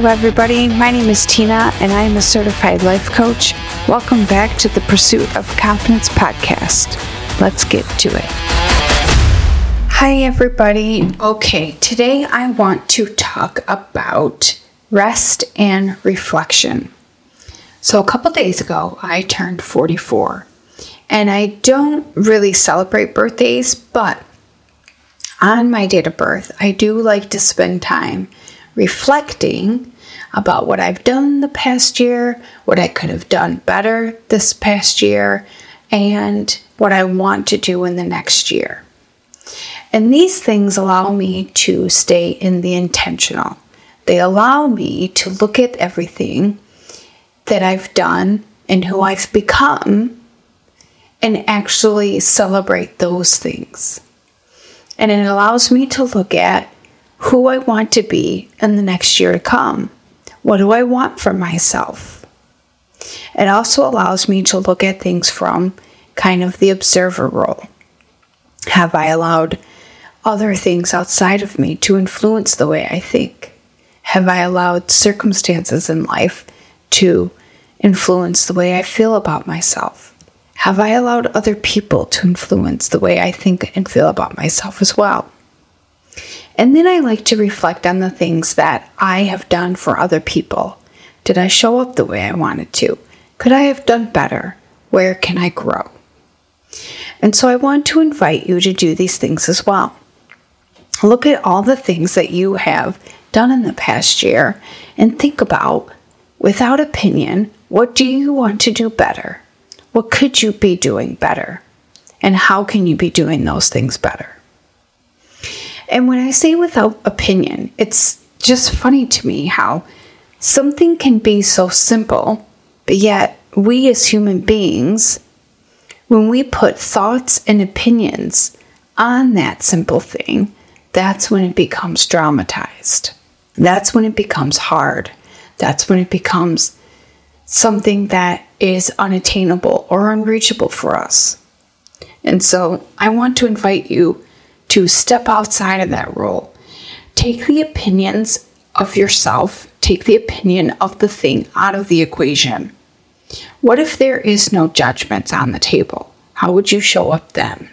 Hello, everybody. My name is Tina, and I am a certified life coach. Welcome back to the Pursuit of Confidence podcast. Let's get to it. Hi, everybody. Okay, today I want to talk about rest and reflection. So, a couple days ago, I turned 44, and I don't really celebrate birthdays, but on my date of birth, I do like to spend time reflecting about what I've done the past year, what I could have done better this past year, and what I want to do in the next year. And these things allow me to stay in the intentional. They allow me to look at everything that I've done and who I've become and actually celebrate those things. And it allows me to look at who I want to be in the next year to come. What do I want for myself? It also allows me to look at things from kind of the observer role. Have I allowed other things outside of me to influence the way I think? Have I allowed circumstances in life to influence the way I feel about myself? Have I allowed other people to influence the way I think and feel about myself as well? And then I like to reflect on the things that I have done for other people. Did I show up the way I wanted to? Could I have done better? Where can I grow? And so I want to invite you to do these things as well. Look at all the things that you have done in the past year and think about, without opinion, what do you want to do better? What could you be doing better? And how can you be doing those things better? And when I say without opinion, it's just funny to me how something can be so simple, but yet we as human beings, when we put thoughts and opinions on that simple thing, that's when it becomes dramatized. That's when it becomes hard. That's when it becomes something that is unattainable or unreachable for us. And so I want to invite you to step outside of that role. Take the opinions of yourself, take the opinion of the thing out of the equation. What if there is no judgments on the table? How would you show up then?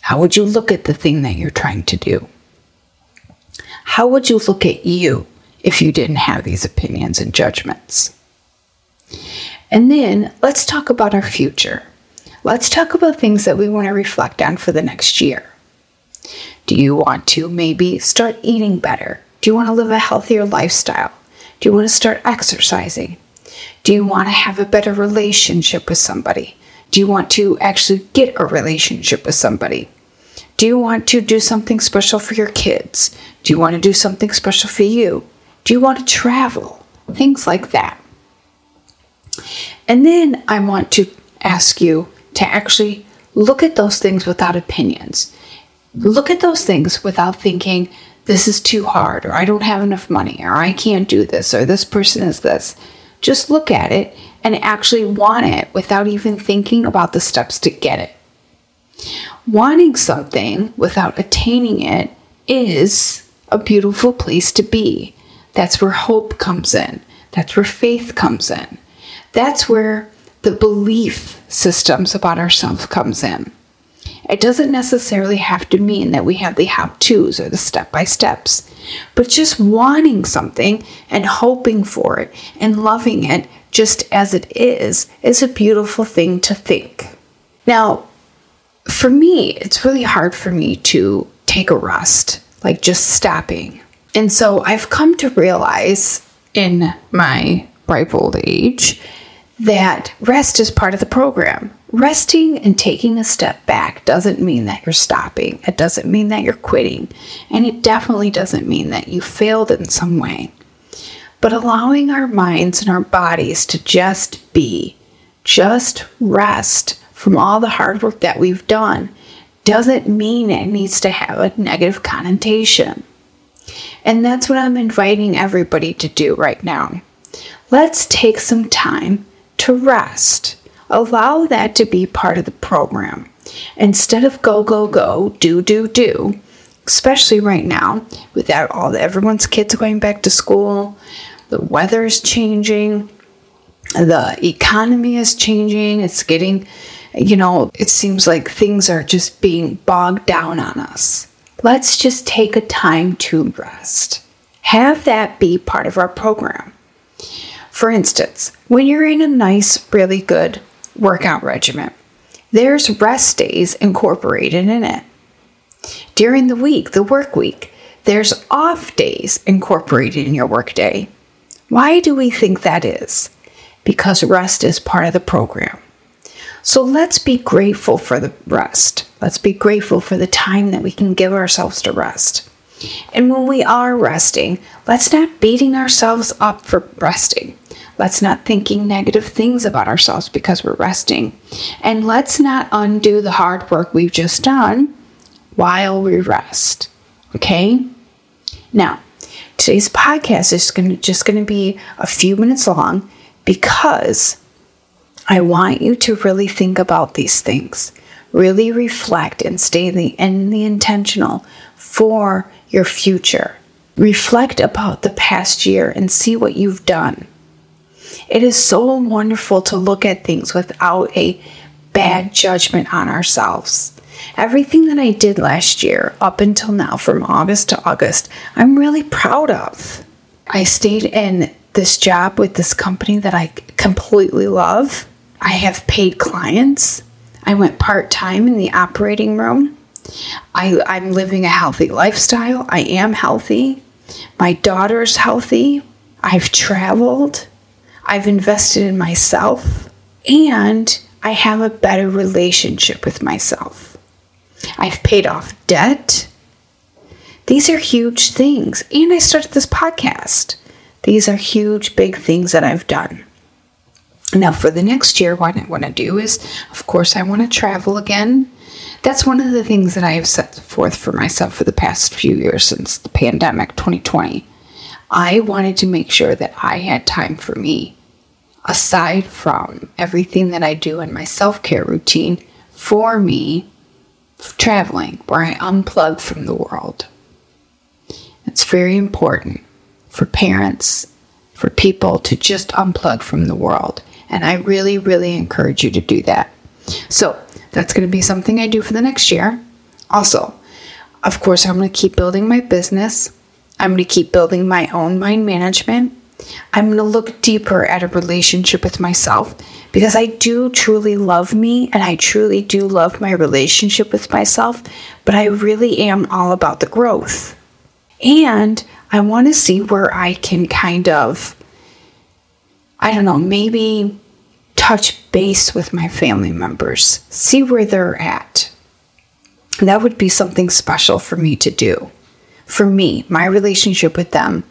How would you look at the thing that you're trying to do? How would you look at you if you didn't have these opinions and judgments? And then let's talk about our future. Let's talk about things that we want to reflect on for the next year. Do you want to maybe start eating better? Do you want to live a healthier lifestyle? Do you want to start exercising? Do you want to have a better relationship with somebody? Do you want to actually get a relationship with somebody? Do you want to do something special for your kids? Do you want to do something special for you? Do you want to travel? Things like that. And then I want to ask you to actually look at those things without opinions look at those things without thinking, this is too hard, or I don't have enough money, or I can't do this, or this person is this. Just look at it and actually want it without even thinking about the steps to get it. Wanting something without attaining it is a beautiful place to be. That's where hope comes in. That's where faith comes in. That's where the belief systems about ourselves comes in. It doesn't necessarily have to mean that we have the how to's or the step by steps, but just wanting something and hoping for it and loving it just as it is is a beautiful thing to think. Now, for me, it's really hard for me to take a rest, like just stopping. And so I've come to realize in my ripe old age that rest is part of the program. Resting and taking a step back doesn't mean that you're stopping. It doesn't mean that you're quitting. And it definitely doesn't mean that you failed in some way. But allowing our minds and our bodies to just be, just rest from all the hard work that we've done, doesn't mean it needs to have a negative connotation. And that's what I'm inviting everybody to do right now. Let's take some time to rest allow that to be part of the program. Instead of go, go, go, do, do, do, especially right now, without all the, everyone's kids going back to school, the weather is changing, the economy is changing, it's getting, you know, it seems like things are just being bogged down on us. Let's just take a time to rest. Have that be part of our program. For instance, when you're in a nice, really good workout regimen, there's rest days incorporated in it. During the week, the work week, there's off days incorporated in your workday. Why do we think that is? Because rest is part of the program. So let's be grateful for the rest. Let's be grateful for the time that we can give ourselves to rest. And when we are resting, let's not beating ourselves up for resting. Let's not thinking negative things about ourselves because we're resting. And let's not undo the hard work we've just done while we rest. Okay? Now, today's podcast is going to, just going to be a few minutes long because I want you to really think about these things. Really reflect and stay the, in the intentional for your future. Reflect about the past year and see what you've done. It is so wonderful to look at things without a bad judgment on ourselves. Everything that I did last year, up until now, from August to August, I'm really proud of. I stayed in this job with this company that I completely love. I have paid clients. I went part time in the operating room. I, I'm living a healthy lifestyle. I am healthy. My daughter's healthy. I've traveled. I've invested in myself. And I have a better relationship with myself. I've paid off debt. These are huge things. And I started this podcast. These are huge, big things that I've done. Now, for the next year, what I want to do is, of course, I want to travel again. That's one of the things that I have set forth for myself for the past few years since the pandemic 2020. I wanted to make sure that I had time for me, aside from everything that I do in my self care routine for me traveling, where I unplug from the world. It's very important for parents, for people to just unplug from the world. And I really, really encourage you to do that. So that's going to be something I do for the next year. Also, of course, I'm going to keep building my business. I'm going to keep building my own mind management. I'm going to look deeper at a relationship with myself because I do truly love me and I truly do love my relationship with myself, but I really am all about the growth. And I want to see where I can kind of, I don't know, maybe touch base with my family members, see where they're at. That would be something special for me to do. For me, my relationship with them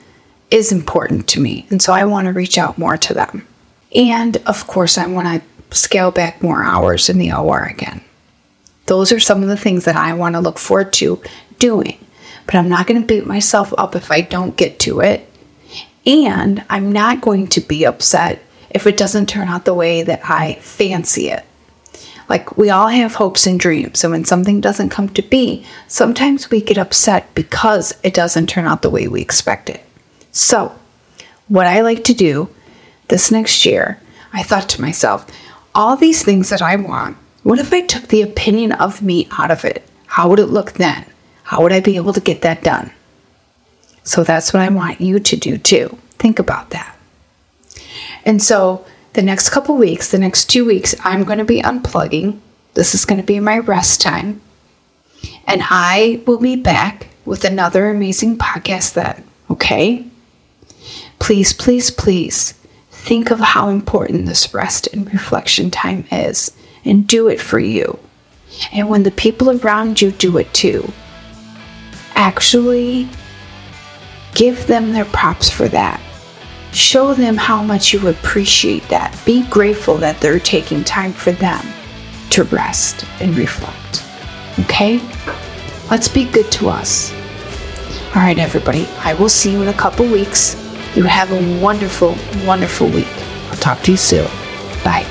is important to me. And so I want to reach out more to them. And of course, I want to scale back more hours in the OR again. Those are some of the things that I want to look forward to doing. But I'm not going to beat myself up if I don't get to it. And I'm not going to be upset if it doesn't turn out the way that I fancy it. Like, we all have hopes and dreams, and when something doesn't come to be, sometimes we get upset because it doesn't turn out the way we expect it. So, what I like to do this next year, I thought to myself, all these things that I want, what if I took the opinion of me out of it? How would it look then? How would I be able to get that done? So that's what I want you to do too. Think about that. And so the next couple weeks, the next two weeks, I'm going to be unplugging. This is going to be my rest time. And I will be back with another amazing podcast then, okay? Please, please, please think of how important this rest and reflection time is and do it for you. And when the people around you do it too, actually give them their props for that. Show them how much you appreciate that. Be grateful that they're taking time for them to rest and reflect. Okay? Let's be good to us. All right, everybody. I will see you in a couple weeks. You have a wonderful, wonderful week. I'll talk to you soon. Bye.